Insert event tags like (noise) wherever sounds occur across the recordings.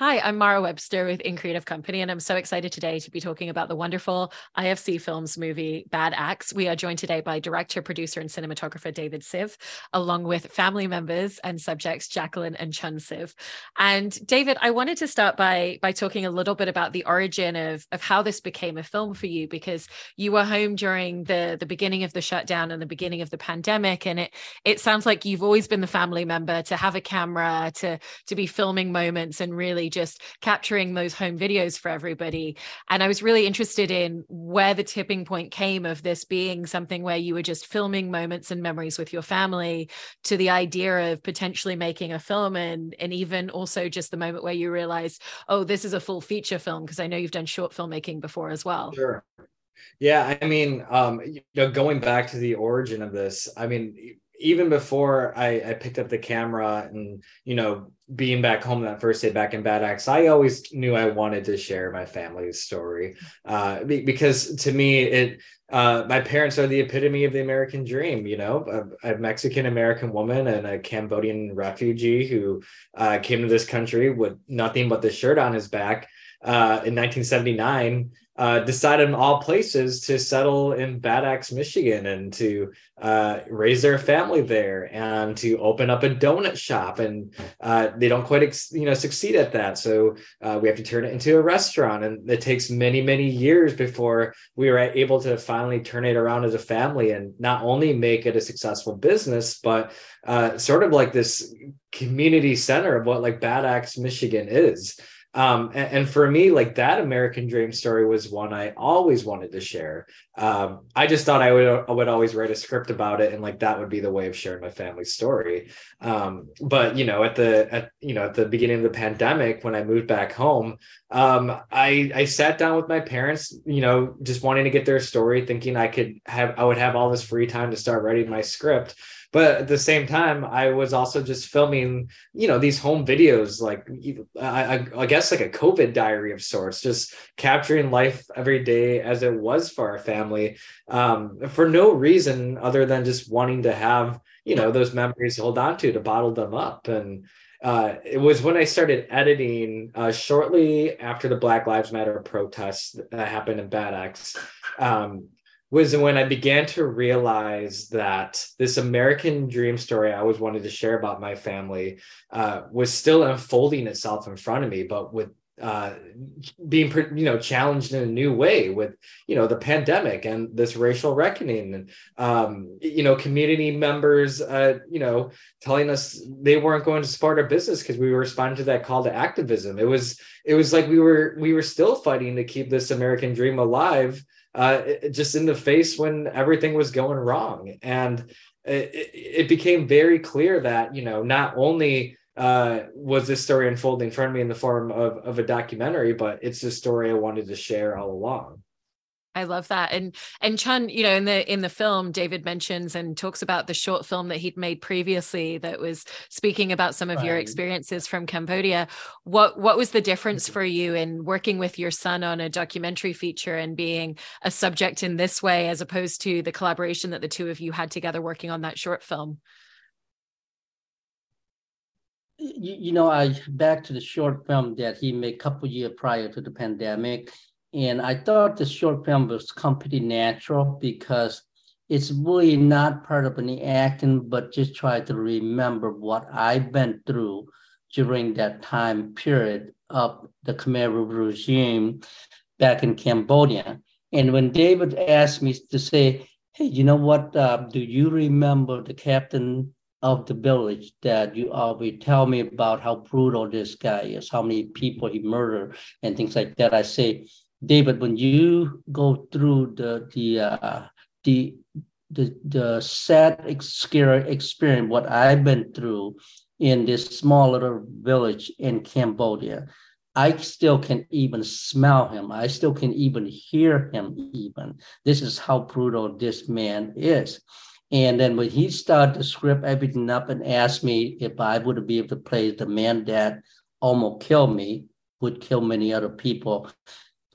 Hi, I'm Mara Webster with In Creative Company, and I'm so excited today to be talking about the wonderful IFC Films movie Bad Axe. We are joined today by director, producer, and cinematographer David Siev, along with family members and subjects Jaclyn and Chun Siev. And David, I wanted to start by by talking a little bit about the origin of, of how this became a film for you, because you were home during the, the beginning of the shutdown and the beginning of the pandemic. And it it sounds like you've always been the family member to have a camera, to to be filming moments and really just capturing those home videos for everybody. And I was really interested in where the tipping point came of this being something where you were just filming moments and memories with your family to the idea of potentially making a film and and even also just the moment where you realized, oh, this is a full feature film because I know you've done short filmmaking before as well. Sure. Yeah, I mean, um, you know, going back to the origin of this, I mean, even before I, I picked up the camera and you know being back home that first day back in Bad Axe, I always knew I wanted to share my family's story uh, because to me it uh, my parents are the epitome of the American dream. You know, a, a Mexican American woman and a Cambodian refugee who uh, came to this country with nothing but the shirt on his back uh, in 1979 uh, decided in all places to settle in Bad Axe, Michigan, and to uh, raise their family there, and to open up a donut shop. And uh, they don't quite, ex- you know, succeed at that. So uh, we have to turn it into a restaurant, and it takes many, many years before we were able to finally turn it around as a family and not only make it a successful business, but uh, sort of like this community center of what like Bad Axe, Michigan is um, and, and, for me like that american dream story was one i always wanted to share. Um, i just thought i would I would always write a script about it and like that would be the way of sharing my family's story. Um, but you know at the at you know at the beginning of the pandemic when i moved back home um, i i sat down with my parents you know just wanting to get their story thinking i could have i would have all this free time to start writing my script but at the same time i was also just filming you know these home videos like I, I, guess like a covid diary of sorts just capturing life every day as it was for our family um, for no reason other than just wanting to have you know those memories to hold on to to bottle them up and uh, it was when I started editing uh, shortly after the Black Lives Matter protests that happened in Bad Axe. Um, was when I began to realize that this American dream story I always wanted to share about my family uh, was still unfolding itself in front of me, but with uh, being you know challenged in a new way with you know the pandemic and this racial reckoning and um, you know community members uh, you know telling us they weren't going to support our business because we were responding to that call to activism. It was it was like we were we were still fighting to keep this american dream alive uh, just in the face when everything was going wrong. And it, it became very clear that, you know, not only uh, was this story unfolding in front of me in the form of, of a documentary, but it's the story I wanted to share all along. I love that. And and Chun, you know, in the in the film, David mentions and talks about the short film that he'd made previously that was speaking about some of right. your experiences from Cambodia. What what was the difference mm-hmm. for you in working with your son on a documentary feature and being a subject in this way as opposed to the collaboration that the two of you had together working on that short film? You, you know, I back to the short film that he made a couple years prior to the pandemic and I thought the short film was completely natural because it's really not part of any acting, but just try to remember what I've been through during that time period of the Khmer Rouge regime back in Cambodia. And when David asked me to say, hey, you know what, uh, do you remember the captain of the village that you always tell me about how brutal this guy is, how many people he murdered and things like that. I say, David, when you go through the the uh, the the the sad scary experience, what I've been through in this small little village in Cambodia, I still can even smell him. I still can even hear him. Even this is how brutal this man is. And then when he started to script everything up and asked me if I would be able to play the man that almost killed me, would kill many other people,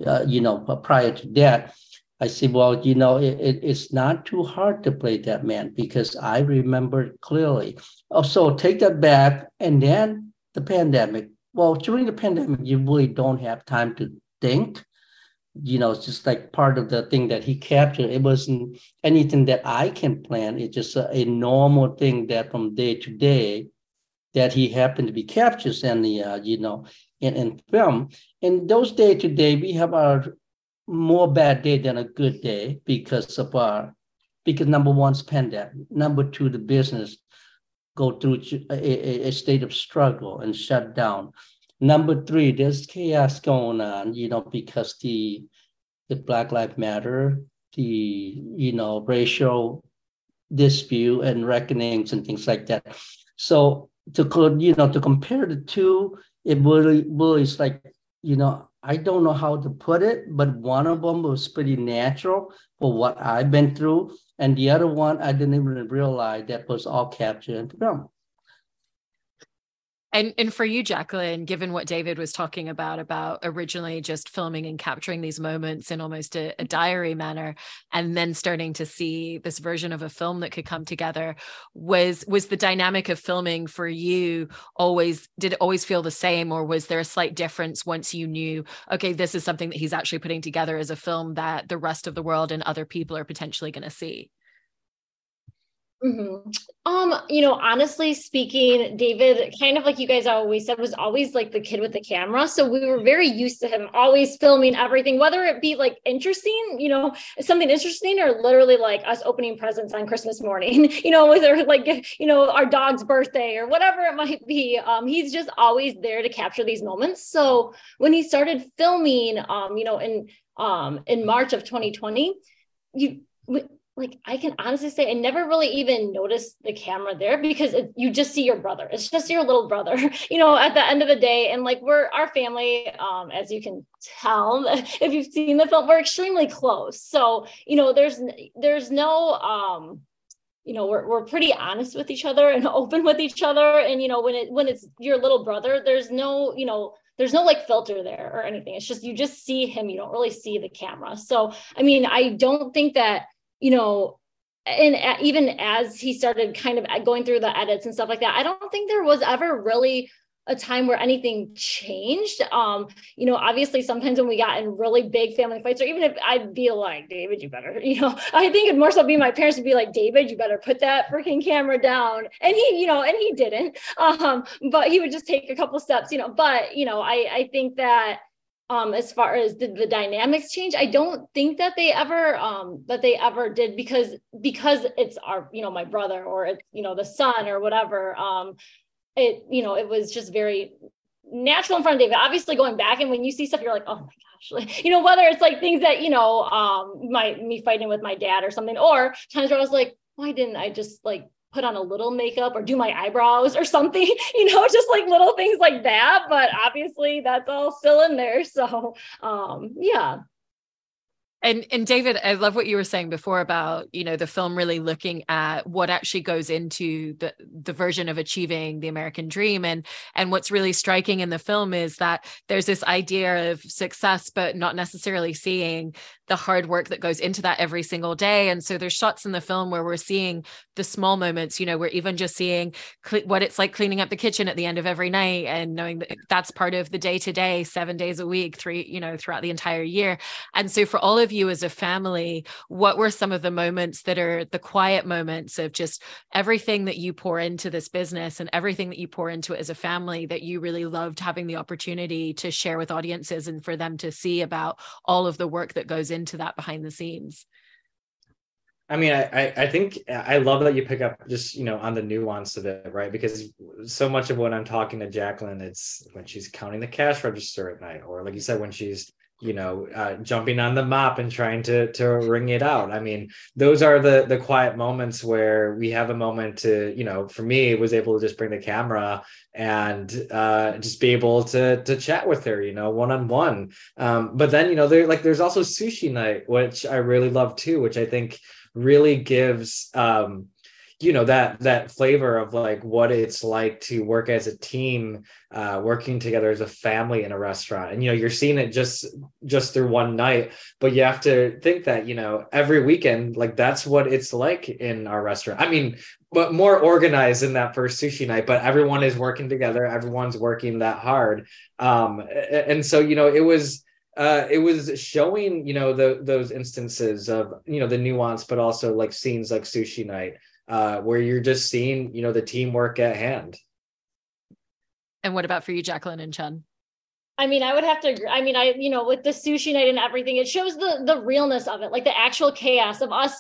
uh, you know, prior to that, I said, well, you know, it, it, it's not too hard to play that man because I remember clearly. Oh, so take that back. And then the pandemic, well, during the pandemic, you really don't have time to think. You know, it's just like part of the thing that he captured. It wasn't anything that I can plan. It's just a, a normal thing that from day to day that he happened to be captured and the uh, you know in film. In those day to day, we have our more bad day than a good day because of our because number one is pandemic, number two the business go through a, a, state of struggle and shut down. Number three, there's chaos going on, you know, because the the Black Lives Matter, the you know racial dispute and reckonings and things like that. So to you know to compare the two, it really really is like you know I don't know how to put it, but one of them was pretty natural for what I've been through, and the other one I didn't even realize that was all captured in film. And and for you, Jaclyn, given what David was talking about, about originally just filming and capturing these moments in almost a, a, mm-hmm. diary manner, and then starting to see this version of a film that could come together, was was the dynamic of filming for you always did it always feel the same, or was there a slight difference once you knew, okay, this is something that he's actually putting together as a film that the rest of the world and other people are potentially going to see? Mm-hmm. Um, you know, honestly speaking, David, kind of like you guys always said, was always like the kid with the camera. So we were very used to him always filming everything, whether it be like interesting, you know, something interesting, or literally like us opening presents on Christmas morning, (laughs) you know, whether like you know our dog's birthday or whatever it might be. Um, he's just always there to capture these moments. So when he started filming, um, you know, in um in March of 2020, you like I can honestly say I never really even noticed the camera there because it, you just see your brother. It's just your little brother, (laughs) you know, at the end of the day. And like we're our family, um, as you can tell, (laughs) if you've seen the film, we're extremely close. So, you know, there's there's no um you know we're, we're pretty honest with each other and (laughs) open with each other and you know when it when it's your little brother there's no you know there's no like filter there or anything it's just you just see him you don't really see the camera so i mean i don't think that you know, and even as he started kind of going through the edits and stuff like that, I don't think there was ever really a time where anything changed. Um, you know, obviously sometimes when we got in really big family fights, or even if I'd be like, David, you better, (laughs) you know, I think it'd more so be my parents would be like, David, you better put that freaking camera down. And he, you know, and he didn't. (laughs) Um, but he would just take a couple steps, you know. But, you know, I I think that um as far as the, the dynamics change i don't think that they ever um that they ever did because because it's our you know my brother or it's you know the son or whatever um it you know it was just very natural in front of david obviously going back and when you see stuff you're like oh my gosh like, you know whether it's like things that you know um my me fighting with my dad or something or times where i was like why didn't i just like put on a little makeup or do my eyebrows or something, (laughs) you know, just like little things like that. But obviously that's all still in there. So um yeah. And and David, I love what you were saying before about, you know, the film really looking at what actually goes into the the version of achieving the American dream. And and what's really striking in the film is that there's this idea of success, but not necessarily seeing the hard work that goes into that every single day. And so there's shots in the film where we're seeing the small moments, you know, we're even just seeing cl- what it's like cleaning up the kitchen at the end of every night and knowing that that's part of the day to day, seven days a week, three, you know, throughout the entire year. And so for all of you as a family, what were some of the moments that are the quiet moments of just everything that you pour into this business and everything that you pour into it as a family that you really loved having the opportunity to share with audiences and for them to see about all of the work that goes into that behind the scenes? I mean, I, I think I love that you pick up just you know on the nuance of it, right? Because so much of when I'm talking to Jaclyn, it's when she's counting the cash register at night, or like you said, when she's you know uh, jumping on the mop and trying to to wring it out. I mean those are the the quiet moments where we have a moment to you know for me was able to just bring the camera and uh, just be able to to chat with her you know one on one but then you know there like there's also sushi night which i really love too which i think really gives um you know that that flavor of like what it's like to work as a team uh, working together as a family in a restaurant. And you know you're seeing it just just through one night but you have to think that you know every weekend like that's what it's like in our restaurant. I mean but more organized in that first sushi night but everyone is working together everyone's working that hard. Um and so you know it was uh it was showing you know the those instances of you know the nuance but also like scenes like sushi night uh where you're just seeing you know the teamwork at hand and what about for you jaclyn and Chun I mean, I would have to agree. I mean, I, you know, with the sushi night and everything, it shows the the realness of it, like the actual chaos of us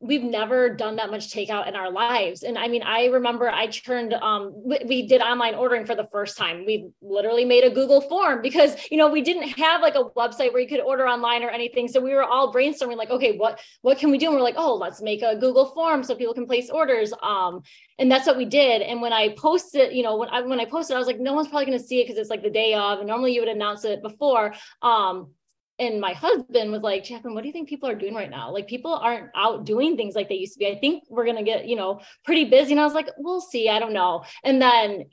we, have never done that much takeout in our lives. And I mean, I remember I turned, um, we, we, did online ordering for the first time. We literally made a Google form because, you know, we didn't have like a website where you could order online or anything. So we were all brainstorming like, okay, what, what can we do? And we're like, oh, let's make a Google form so people can place orders. Um, and that's what we did. And when I posted, you know, when I, when I posted, I was like, no one's probably going to see it because it's like the day of, and normally you would announce it before. Um, and my husband was like, Jaclyn, what do you think people are doing right now? Like people aren't out doing things like they used to be. I think we're gonna get, you know, pretty busy. And I was like, we'll see. I don't know. And then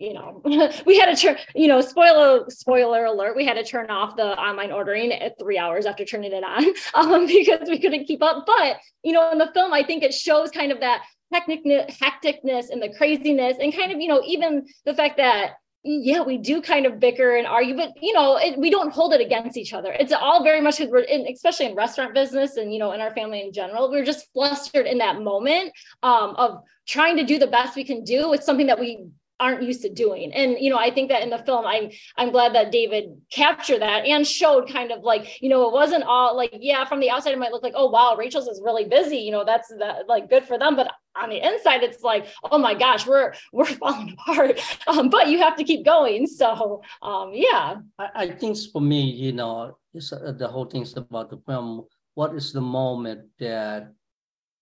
you know, (laughs) we had to turn, you know, spoiler, spoiler alert, we had to turn off the online ordering at three hours after turning it on (laughs) um, because we couldn't keep up. But, you know, in the film, I think it shows kind of that hecticness and the craziness and kind of, you know, even the fact that yeah, we do kind of bicker and argue, but you know, it, we don't hold it against each other. It's all very much because we're in, especially in restaurant business and you know, in our family in general, we're just flustered in that moment um, of trying to do the best we can do with something that we aren't used to doing. And you know, I think that in the film, I'm I'm glad that David captured that and showed kind of like, you know, it wasn't all like, yeah, from the outside it might look like, oh wow, Rachel's is really busy, you know, that's that like good for them. But on the inside, it's like, oh my gosh, we're we're (laughs) falling apart. Um, but you have to keep going. So um, yeah. I, I think for me, you know, uh, the whole thing's about the film. What is the moment that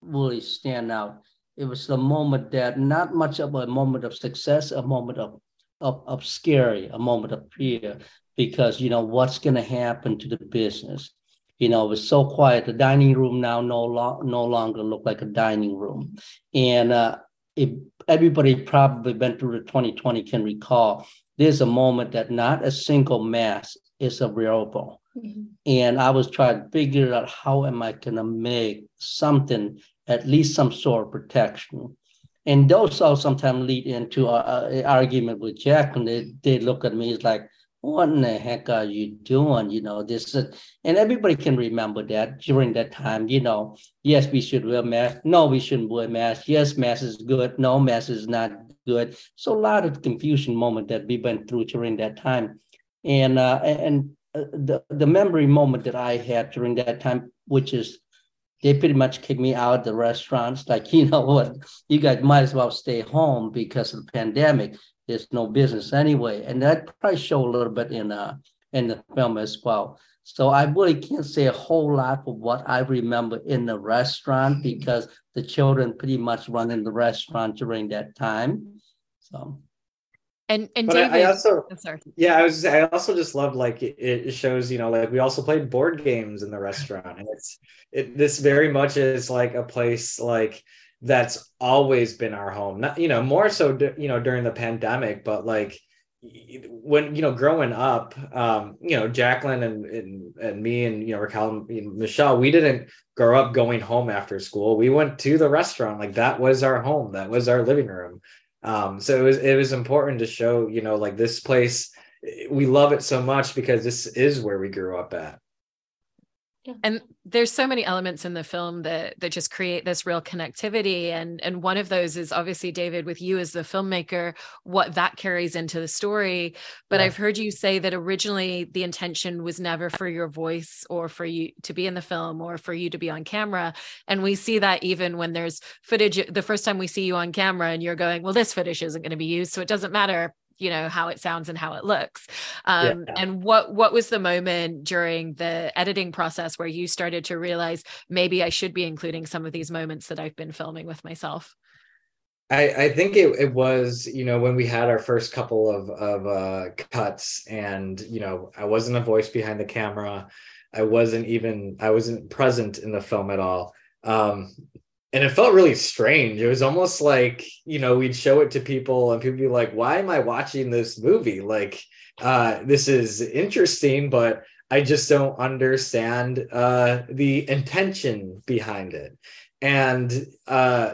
really stand out? It was the moment that not much of a moment of success, a moment of of, of scary, a moment of fear, because you know what's going to happen to the business. You know, it was so quiet. The dining room now no lo- no longer looked like a dining room, and uh, if everybody probably been through the 2020 can recall, there's a moment that not a single mask is available. Mm-hmm. And I was trying to figure out how am I going to make something at least some sort of protection. And those all sometimes lead into an argument with Jack, and they, they look at me, it's like, what in the heck are you doing? You know, this, and everybody can remember that during that time, you know, yes, we should wear mask. No, we shouldn't wear mask. Yes, mask is good. No, mask is not good. So a lot of confusion moment that we went through during that time. And, uh, and uh, the, the memory moment that I had during that time, which is they pretty much kicked me out of the restaurants. Like, (laughs) you know what, you guys might as well stay home because of the pandemic. There's no business anyway. And that probably show a little bit in uh in the film as well. So I really can't say a whole lot of what I remember in the restaurant because the children pretty much run in the restaurant during that time. So and and but David, I, I also I'm sorry. Yeah, I was I also just love like it, it, shows, you know, like we also played board games in the restaurant. And it's it this very much is like a place like that's always been our home. Not, you know, more so you know, during the pandemic, but like when you know growing up um you know jaclyn and and, and me and you know raquel and michelle we didn't grow up going home after school we went to the restaurant like that was our home that was our living room um, so it was it was important to show, you know, like this place, we love it so much because this is where we grew up at. And there's so many elements in the film that that just create this real connectivity. And and one of those is obviously David, with you as the filmmaker, what that carries into the story. But yeah. I've heard you say that originally the intention was never for your voice or for you to be in the film or for you to be on camera. And we see that even when there's footage, the first time we see you on camera and you're going, well, this footage isn't going to be used. So it doesn't matter you know how it sounds and how it looks. Um, yeah. and what what was the moment during the editing process where you started to realize maybe i should be including some of these moments that i've been filming with myself I, I think it, it was you know when we had our first couple of of uh, cuts and you know I wasn't a voice behind the camera. I wasn't even I wasn't present in the film at all. Um, and it felt really strange. It was almost like, you know, we'd show it to people and people be like, why am I watching this movie? Like, uh, this is interesting, but I just don't understand uh, the intention behind it. and uh,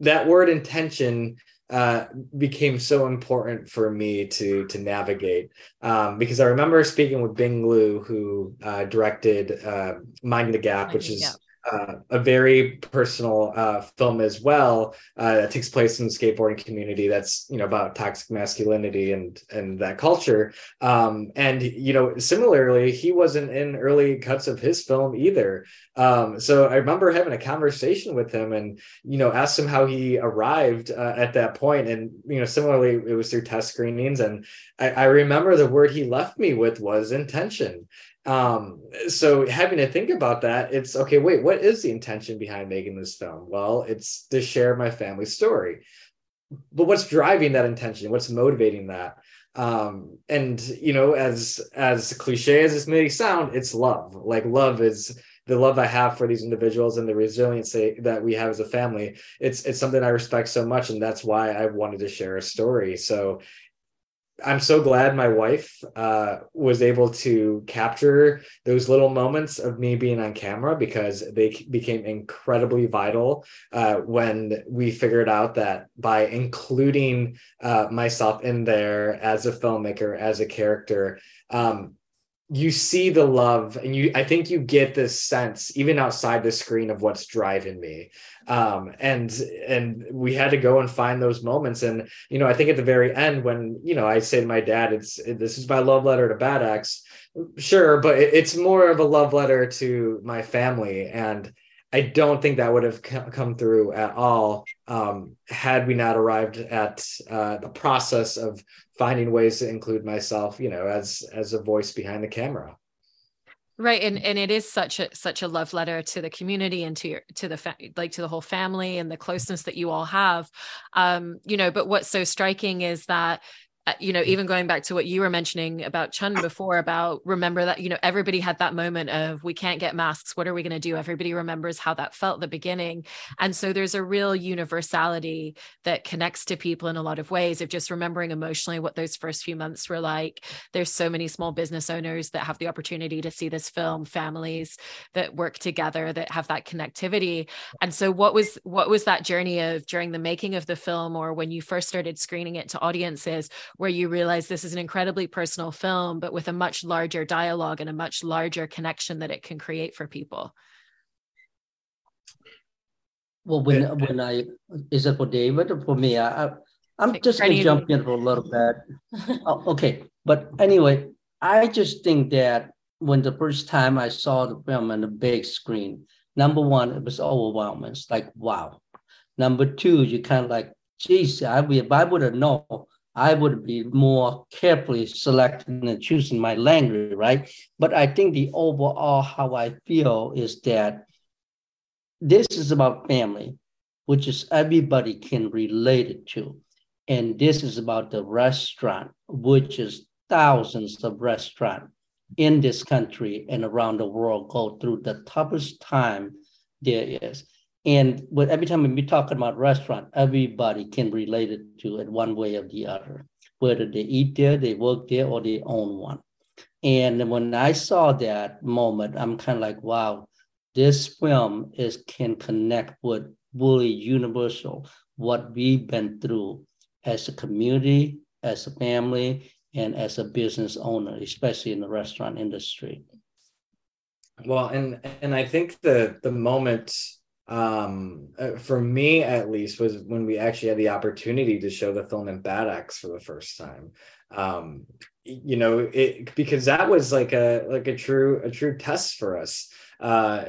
that word intention uh, became so important for me to to navigate um, because I remember speaking with Bing Liu, who uh, directed uh, Minding the Gap, which is uh, a very personal uh, film as well uh, that takes place in the skateboarding community. That's you know about toxic masculinity and and that culture. Um, and you know, similarly, he wasn't in early cuts of his film either. Um, so I remember having a conversation with him and you know asked him how he arrived uh, at that point. And you know, similarly, it was through test screenings. And I, I remember the word he left me with was intention um so having to think about that it's okay wait what is the intention behind making this film? Well it's to share my family story. But what's driving that intention? What's motivating that? Um and you know as as cliche as this may sound it's love. Like love is the love I have for these individuals and the resiliency that we have as a family, it's it's something I respect so much, and that's why I wanted to share a story. So I'm so glad my wife uh, was able to capture those little moments of me being on camera because they became incredibly vital uh, when we figured out that by including uh, myself in there as a filmmaker, as a character, um, you see the love and you i think you get this sense even outside the screen of what's driving me. Um and and we had to go and find those moments. And you know i think at the very end when you know i say to my dad it's this is my love letter to bad axe sure but it's more of a love letter to my family. And I don't think that would have come through at all um, had we not arrived at uh, the process of finding ways to include myself, you know, as as a voice behind the camera. Right, and and it is such a such a love letter to the community and to your to the fa- like to the whole family and the closeness that you all have, um, you know. But what's so striking is that Uh, you know, even going back to what you were mentioning about Chun (coughs) before, about remember that, you know, everybody had that moment of we can't get masks. What are we going to do? Everybody remembers how that felt the beginning. And so there's a real universality that connects to people in a lot of ways of just remembering emotionally what those first few months were like. There's so many small business owners that have the opportunity to see this film, families that work together that have that connectivity. And so what was what was that journey of during the making of the film or when you first started screening it to audiences? Where you realize this is an incredibly personal film, but with a much larger dialogue and a much larger connection that it can create for people. Well, when when I is it for David or for me? I, I'm just gonna jump in for a little bit. (laughs) oh, okay, but anyway, I just think that when the first time I saw the film on the big screen, number one, it was overwhelming. It's like wow. Number two, you kind of like, geez, I, if I would have known I would be more carefully selecting and choosing my language, right? But I think the overall how I feel is that this is about family, which is everybody can relate it to. And this is about the restaurant, which is thousands of restaurants in this country and around the world go through the toughest time there is. And with every time we talk about restaurant, everybody can relate it to it one way or the other, whether they eat there, they work there, or they own one. And when I saw that moment, I'm kind of like, wow, this film is can connect with really universal what we've been through as a community, as a family, and as a business owner, especially in the restaurant industry. Well, and and I think the the moment um uh, for me at least was when we actually had the opportunity to show the film in bad axe for the first time um you know it because that was like a like a true a true test for us uh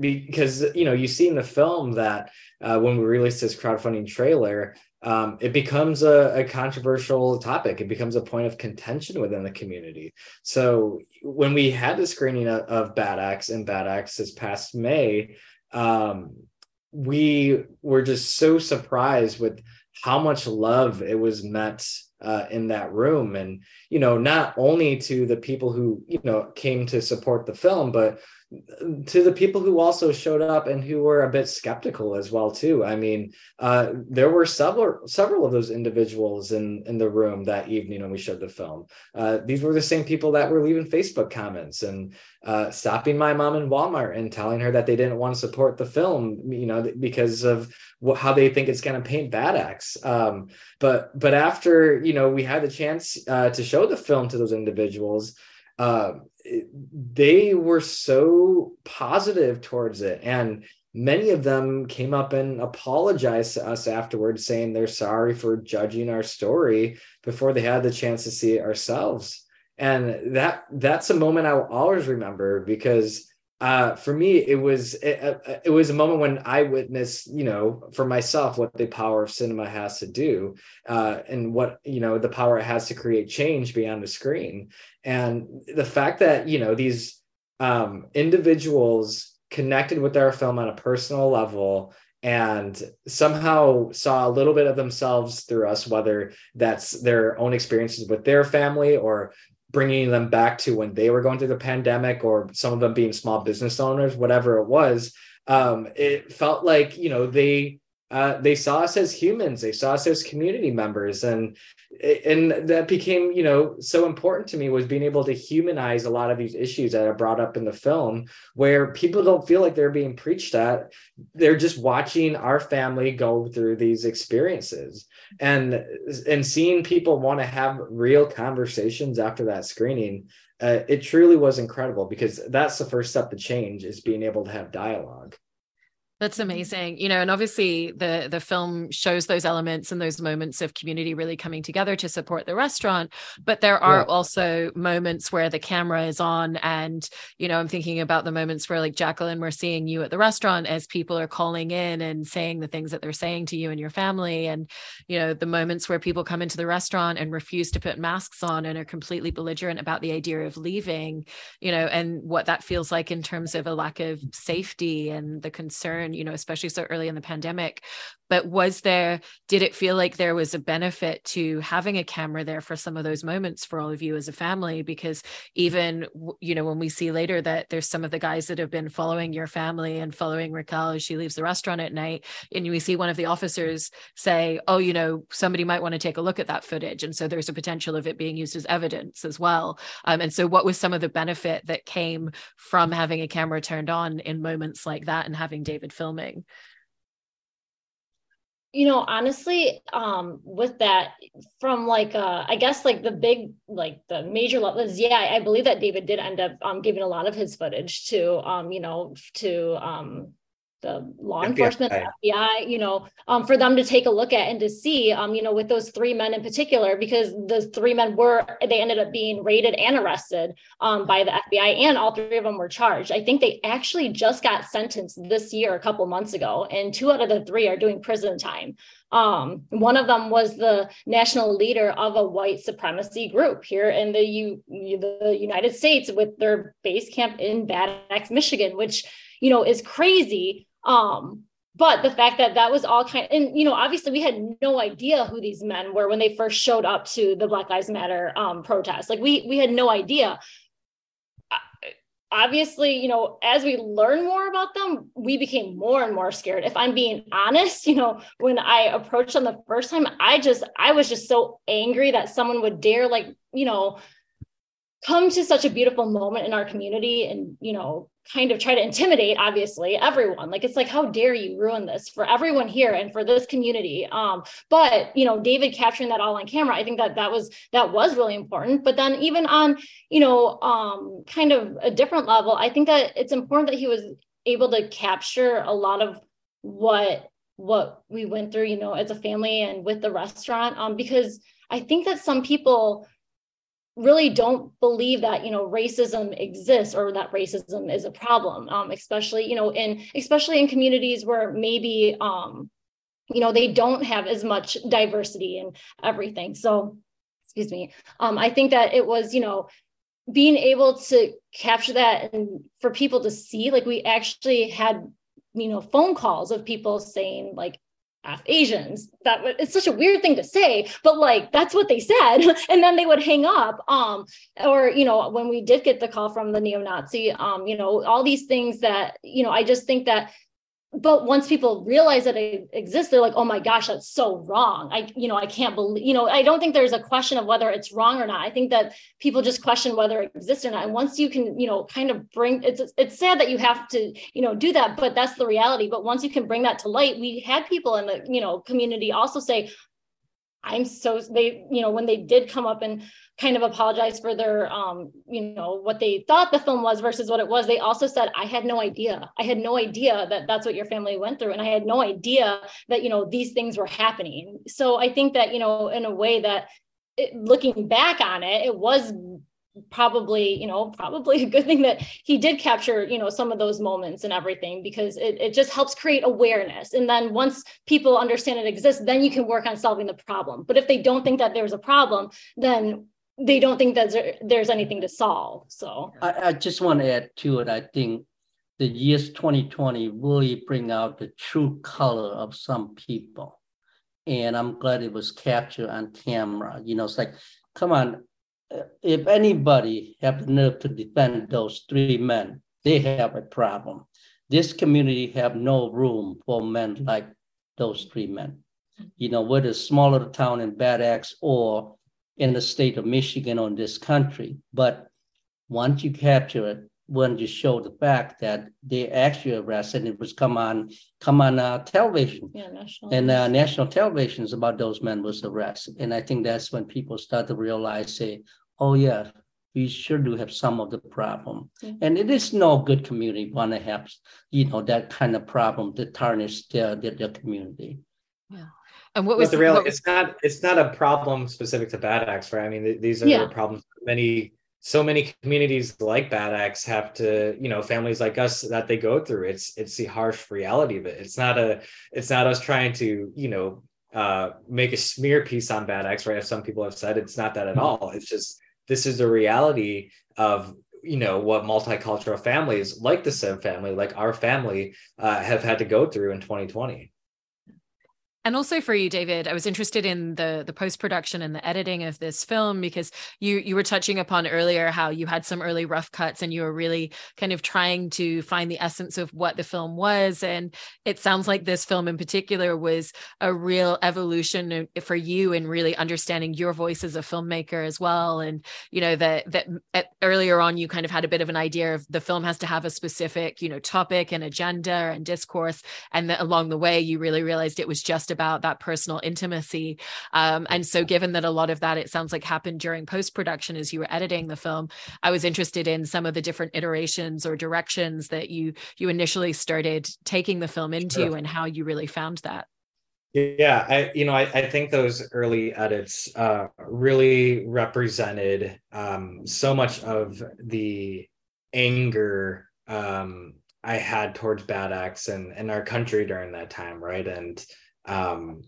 because you know you see in the film that uh, when we released this crowdfunding trailer um, it becomes a, a, controversial topic. It becomes a point of contention within the community. So when we had the screening of, of Bad Axe and Bad this past May, um, we were just so surprised with how much love it was met uh, in that room. And you know not only to the people who you know came to support the film but to the people who also showed up and who were a bit skeptical as well too. I mean uh, there were several several of those individuals in in the room that evening when we showed the film. Uh, these were the same people that were leaving facebook comments and uh, stopping my mom in walmart and telling her that they didn't want to support the film you know because of how they think it's going to paint Bad Axe. Um, but but after you know we had the chance uh, to show the film to those individuals uh, they were so positive towards it. And many of them came up and apologized to us afterwards saying they're sorry for judging our story before they had the chance to see it ourselves. And that that's a moment i'll always remember because uh, for me, it was it, uh, it, was a moment when I witnessed, you know, for myself what the power of cinema has to do, uh, and what you know the power it has to create change beyond the screen, and the fact that you know these um, individuals connected with our film on a personal level and somehow saw a little bit of themselves through us whether that's their own experiences with their family or bringing them back to when they were going through the pandemic or some of them being small business owners whatever it was um, it felt like you know they uh, they saw us as humans. They saw us as community members. And and that became you know so important to me was being able to humanize a lot of these issues that are brought up in the film where people don't feel like they're being preached at. They're just watching our family go through these experiences. And and seeing people want to have real conversations after that screening uh, it truly was incredible because that's the first step to change is being able to have dialogue that's amazing. You know, and obviously the the film shows those elements and those moments of community really coming together to support the restaurant, but there are yeah. also moments where the camera is on and, you know, I'm thinking about the moments where like Jaclyn we're seeing you at the restaurant as people are calling in and saying the things that they're saying to you and your family and, you know, the moments where people come into the restaurant and refuse to put masks on and are completely belligerent about the idea of leaving, you know, and what that feels like in terms of a lack of safety and the concern you know, especially so early in the pandemic. But was there, did it feel like there was a benefit to having a camera there for some of those moments for all of you as a family? Because even, you know, when we see later that there's some of the guys that have been following your family and following Raquel as she leaves the restaurant at night, and we see one of the officers say, oh, you know, somebody might want to take a look at that footage. And so there's a potential of it being used as evidence as well. Um, and so, what was some of the benefit that came from having a camera turned on in moments like that and having David filming? you know honestly um with that from like uh i guess like the big like the major levels yeah I, believe that david did end up um giving a lot of his footage to um you know to um the law FBI. enforcement, FBI, you know, um, for them to take a look at and to see, um, you know, with those three men in particular, because the three men were, they ended up being raided and arrested um, by the FBI, and all three of them were charged. I think they actually just got sentenced this year, a couple months ago, and two out of the three are doing prison time. Um, one of them was the national leader of a white supremacy group here in the, U- the United States with their base camp in Bad Axe, Michigan, which you know is crazy um, but the fact that that was all kind and you know obviously we had no idea who these men were when they first showed up to the black lives matter um, protest. Like we we had no idea. Obviously you know as we learn more about them we became more and more scared. If i'm being honest you know when i approached them the first time i just i was just so angry that someone would dare like you know come to such a beautiful moment in our community and you know kind of try to intimidate obviously everyone. Like it's like how dare you ruin this for everyone here and for this community? Um but you know david capturing that all on camera i think that that was that was really important. But then even on you know um kind of a different level i think that it's important that he was able to capture a lot of what what we went through you know as a family and with the restaurant. Um because i think that some people really don't believe that you know racism exists or that racism is a problem um, especially you know in especially in communities where maybe um, you know they don't have as much diversity and everything. So excuse me. Um, i think that it was you know being able to capture that and for people to see like we actually had you know phone calls of people saying like F Asians. That it's such a weird thing to say, but like that's what they said. (laughs) and then they would hang up. Um, or you know, when we did get the call from the neo-Nazi, um, you know, all these things that, you know, I just think that but once people realize that it exists they're like oh my gosh that's so wrong. I you know i can't believe you know i don't think there's a question of whether it's wrong or not. I think that people just question whether it exists or not. And once you can you know kind of bring it's it's sad that you have to you know do that but that's the reality. But once you can bring that to light we had people in the you know community also say I'm so they, you know, when they did come up and kind of apologize for their, um, you know, what they thought the film was versus what it was, they also said, I had no idea. I had no idea that that's what your family went through. And I had no idea that, you know, these things were happening. So I think that, you know, in a way that it, looking back on it, it was probably you know probably (laughs) a good thing that he did capture you know some of those moments and everything because it, it just helps create awareness. And then once people understand it exists then you can work on solving the problem. But if they don't think that there's a problem then they don't think that there's anything to solve. So i, I just want to add to it. I think the years 2020 really bring out the true color of some people. And i'm glad it was captured on camera. You know it's like come on if anybody have the nerve to defend those three men, they have a problem. This community have no room for men like those three men. You know, whether smaller town in Bad Axe or in the state of Michigan or in this country. But once you capture it, when you show the fact that they actually arrested, and it was come on come on uh, television yeah, national. and uh, national televisions about those men was arrested, and I think that's when people start to realize, say, oh yeah, we sure do have some of the problem. Mm-hmm. And it is no good community want to have, you know, that kind of problem to tarnish their, their, their community. Yeah. And what was but the real? It's not. It's not a problem specific to Bad Axe, right? I mean, these are yeah. problems. Many, so many communities like Bad Axe have to, you know, families like us that they go through. It's it's the harsh reality of it. It's not a. It's not us trying to, you know, uh, make a smear piece on Bad Axe, right? As some people have said, it's not that at mm-hmm. all. It's just this is the reality of you know what multicultural families like the Siev family, like our family, uh, have had to go through in 2020 and also for you david i was interested in the the post production and the editing of this film because you you were touching upon earlier how you had some early rough cuts and you were really kind of trying to find the essence of what the film was. And it sounds like this film in particular was a real evolution for you in really understanding your voice as a filmmaker as well. And you know that that at, earlier on you kind of had a bit of an idea of the film has to have a specific you know topic and agenda and discourse. And that along the way you really realized it was just about that personal intimacy. Um, and so, given that a lot of that, it sounds like happened during post production as you were editing the film, I was interested in some of the different iterations or directions that you you initially started taking the film into sure. and how you really found that. Yeah, I you know I, I think those early edits uh, really represented um, so much of the anger um, I had towards Bad Axe and, and our country during that time, right? And um,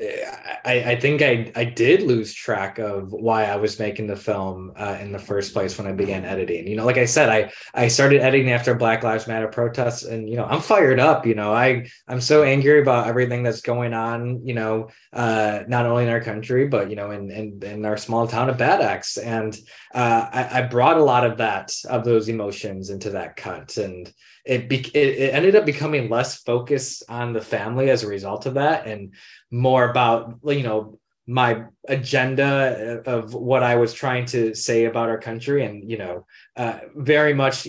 I, I think I, I did lose track of why I was making the film uh, in the first place when I began editing. You know, like I said, I I started editing after Black Lives Matter protests, and you know, I'm fired up. You know, I I'm so angry about everything that's going on. You know, uh, not only in our country, but you know, in in, in our small town of Bad Axe, and uh, I, I brought a lot of that of those emotions into that cut, and it, be, it, it ended up becoming less focused on the family as a result of that and more about you know my agenda of what I was trying to say about our country, and you know, uh, very much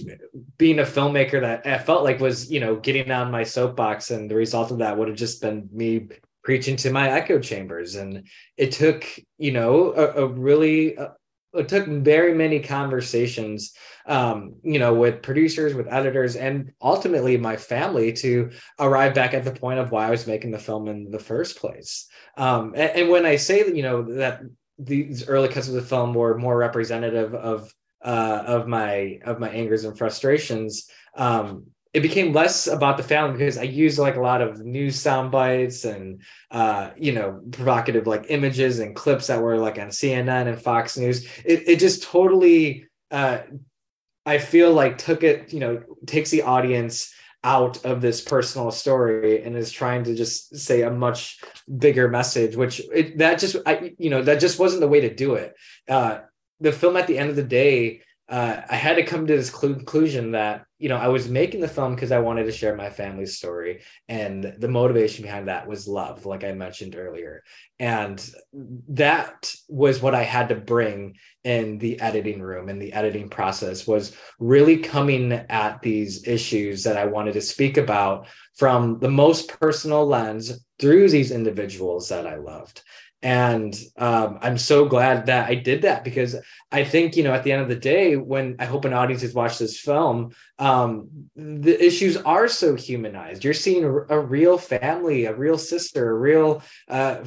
being a filmmaker that I felt like was you know getting on my soapbox, and the result of that would have just been me preaching to my echo chambers, and it took you know a, a really uh, it took very many conversations um, you know with producers with editors and ultimately my family to arrive back at the point of why i was making the film in the first place. Um, and, and, when i say that you know that these early cuts of the film were more representative of uh, of my of my angers and frustrations um, it became less about the family because I used like a lot of news sound bites and uh, you know provocative like images and clips that were like on CNN and Fox News. It it just totally uh, I feel like took it you know takes the audience out of this personal story and is trying to just say a much bigger message which it, that just I, you know that just wasn't the way to do it uh, the film at the end of the day uh, I had to come to this conclusion that you know I was making the film because I wanted to share my family's story, and the motivation behind that was love, like I mentioned earlier, and that was what I had to bring in the editing room and the editing process was really coming at these issues that I wanted to speak about from the most personal lens through these individuals that I loved and um, i'm so glad that i did that because i think you know at the end of the day when i hope an audience has watched this film um, the issues are so humanized. You're seeing a, real family a real sister a real uh,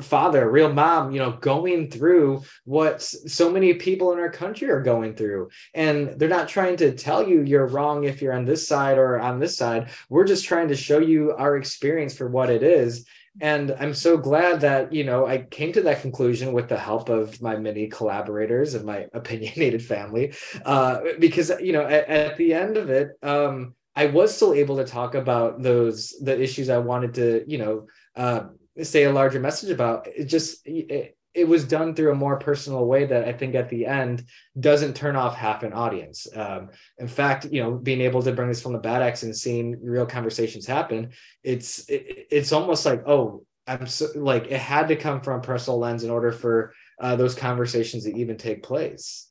father a real mom you know going through what so many people in our country are going through. And they're not trying to tell you you're wrong if you're on this side or on this side. We're just trying to show you our experience for what it is and i'm so glad that you know i came to that conclusion with the help of my many collaborators and my (laughs) opinionated family uh, because you know at, at, the end of it um, i was still able to talk about those the issues i wanted to you know uh, say a larger message about. It just it, it was done through a more personal way that I think at the end doesn't turn off half an audience. Um, in fact, you know, being able to bring this from the Bad Axe and seeing real conversations happen, it's it, it's almost like oh, I'm so like it had to come from a personal lens in order for uh, those conversations to even take place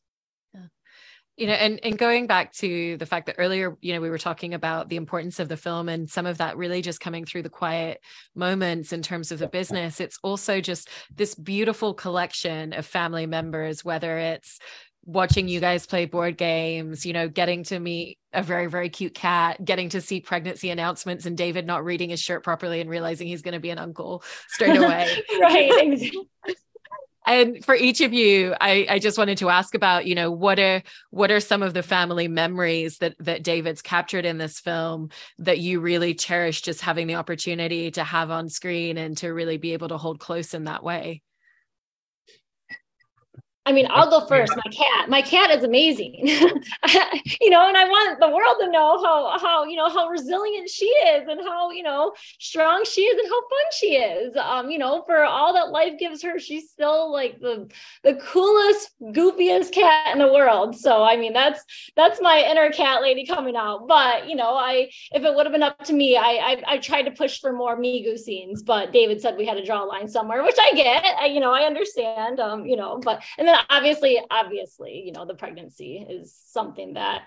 you know and and going back to the fact that earlier you know we were talking about the importance of the film and some of that really just coming through the quiet moments in terms of the business it's also just this beautiful collection of family members whether it's watching you guys play board games, you know, getting to meet a very, very cute cat, getting to see pregnancy announcements and David not reading his shirt properly and realizing he's going to be an uncle straight (laughs) away. right (laughs) and for each of you I, I just wanted to ask about you know what are what are some of the family memories that that david's captured in this film that you really cherish just having the opportunity to have on screen and to really be able to hold close in that way I mean, I'll go first. My cat, my cat is amazing, (laughs) you know, and I want the world to know how, how, you know, how resilient she is and how, you know, strong she is and how fun she is. Um, you know, for all that life gives her, she's still like the, the coolest, goofiest cat in the world. So, I mean, that's, that's my inner cat lady coming out. But, you know, I, if it would have been up to me, I, I, I tried to push for more Migu scenes, but David said we had to draw a line somewhere, which I get, I, you know, I understand, um, you know, but, and then obviously, obviously, you know, the pregnancy is something that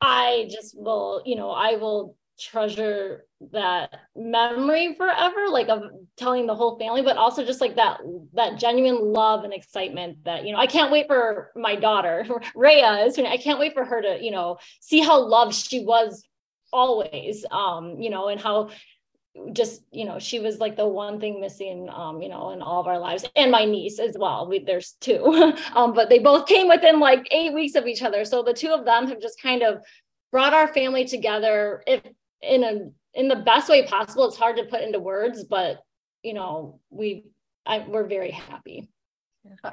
I just will, you know, I will treasure that memory forever like of telling the whole family but also just like that that genuine love and excitement that you know i can't wait for my daughter (laughs) rhea is i can't wait for her to you know see how loved she was always um you know and how just you know she was like the one thing missing um you know in all of our lives and my niece as well we there's two (laughs) um but they both came within like eight weeks of each other so the two of them have just kind of brought our family together if in a in the best way possible it's hard to put into words but you know we I, we're very happy.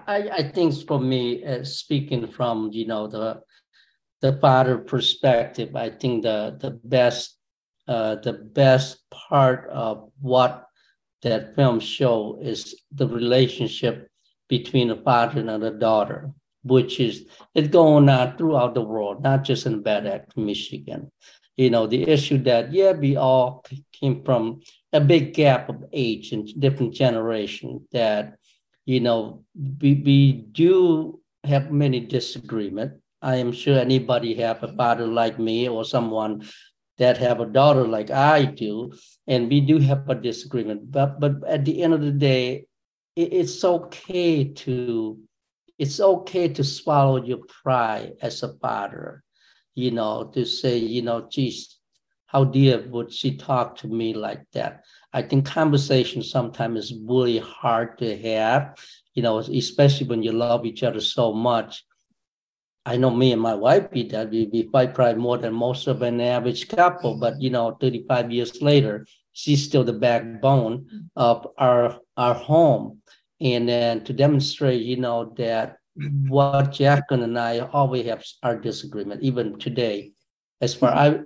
I, I think for me, uh, speaking from you know the the father perspective, I think the the best uh, the best part of what that film show is the relationship between a father and a daughter, which is it's going on throughout the world, not just in Bad Axe, Michigan. You know, the issue that yeah, we all came from a big gap of age and different generation that, you know, we, we do have many disagreement. I am sure anybody have a father like me or someone that have a daughter like I do, and we do have a disagreement. But but at the end of the day, it, it's okay to it's okay to swallow your pride as a father, you know, to say, you know, geez, how dear would she talk to me like that? I think conversation sometimes is really hard to have, you know, especially when you love each other so much. I know me and my wife. We, we fight probably more than most of an average couple, but you know, 35 years later, she's still the backbone of our our home. And then to demonstrate, you know, that what Jaclyn and I always have our disagreement, even today. As far I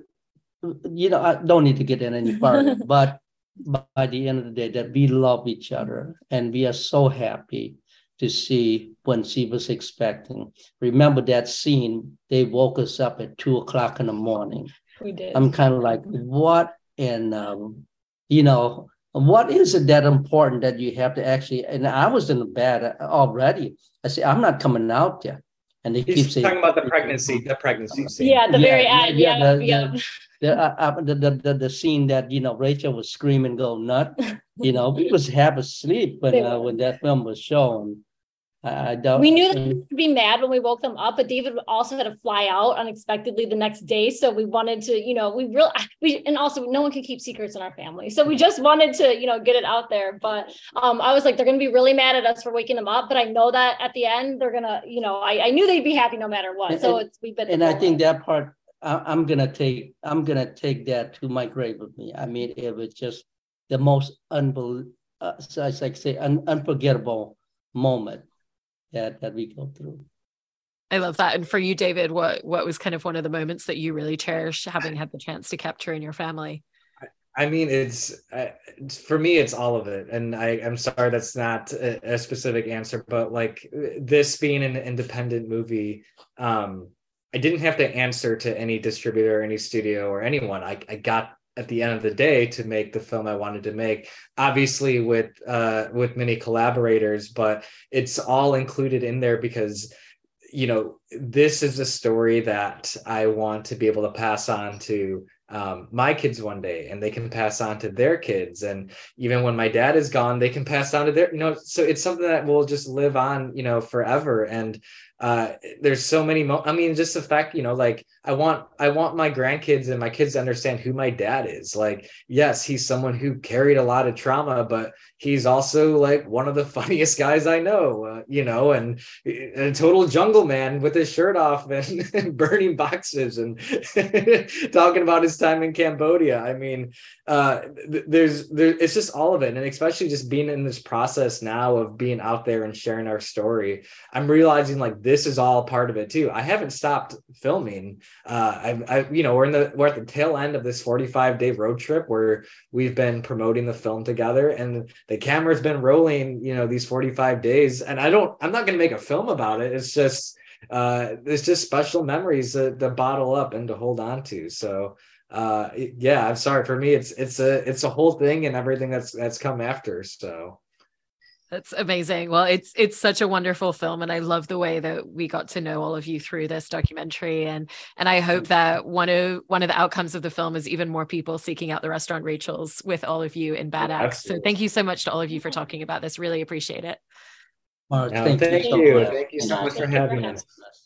you know, I don't need to get in any further, (laughs) but by the end of the day, that we love each other and we are so happy to see when she was expecting. Remember that scene? They woke us up at two o'clock in the morning. We did. I'm kind of like, what? And um, you know, what is it that important that you have to actually? And I was in the bed already. I said, I'm not coming out there. And they He's keep saying, talking about the pregnancy, the pregnancy scene. Yeah, at the very end. yeah, Yeah, the- yeah. the- the, uh, uh, the, the, the, the scene that you know Rachel was screaming, go nut. You know, we was half asleep when uh, when that film was shown. I, don't. We knew that we would be mad when we woke them up, but David also had to fly out unexpectedly the next day. So we wanted to, you know, we really, (laughs) we and also no one can keep secrets in our family. So we just wanted to, you know, get it out there. But um, I was like, they're gonna be really mad at us for waking them up. But I know that at the end they're gonna, you know, I, I knew they'd be happy no matter what. And- so it's we've been and I think that part I, I'm gonna take I'm gonna take that to my grave with me. I mean, it was just the most unbel uh, so I like say un, unforgettable moment that that we go through. I love that. And for you, David, what what was kind of one of the moments that you really cherish having had the chance to capture in your family? I mean, it's, uh, it's for me, it's all of it. And I, I'm sorry that's not a, a specific answer, but like this being an independent movie, um, I didn't have to answer to any distributor, or any studio, or anyone. I, I got at the end of the day to make the film I wanted to make. Obviously, with uh, with many collaborators, but it's all included in there because you know this is a story that I want to be able to pass on to um, my kids one day and they can pass on to their kids and even when my dad is gone they can pass on to their you know so it's something that will just live on you know forever and uh there's so many mo- i mean just the fact you know like i want i want my grandkids and my kids to understand who my dad is like yes he's someone who carried a lot of trauma but he's also like one of the (laughs) funniest guys i know uh, you know and a total jungle man with his shirt off (laughs) and burning boxes and (laughs) talking about his time in Cambodia. I mean, uh, th- there's there, it's just all of it, and especially just being in this process now of being out there and sharing our story. I'm realizing like this is all part of it too. I haven't stopped filming. Uh, I've, I, you know, we're in the we're at the tail end of this 45 day road trip where we've been promoting the film together, and the camera's been rolling. You know, these 45 days, and I don't. I'm not going to make a film about it. It's just uh it's just special memories that, to bottle up and to hold on to so uh yeah i'm sorry for me it's it's a it's a whole thing and everything that's that's come after so That's amazing. Well, it's it's such a wonderful film, and I love the way that we got to know all of you through this documentary. And and I hope that one of one of the outcomes of the film is even more people seeking out the restaurant Rachel's with all of you in Bad Axe. So thank you so much to all of you for talking about this. Really appreciate it. Mark, No, thank, thank you. so you. Thank you so much for Thank you for having having us. us.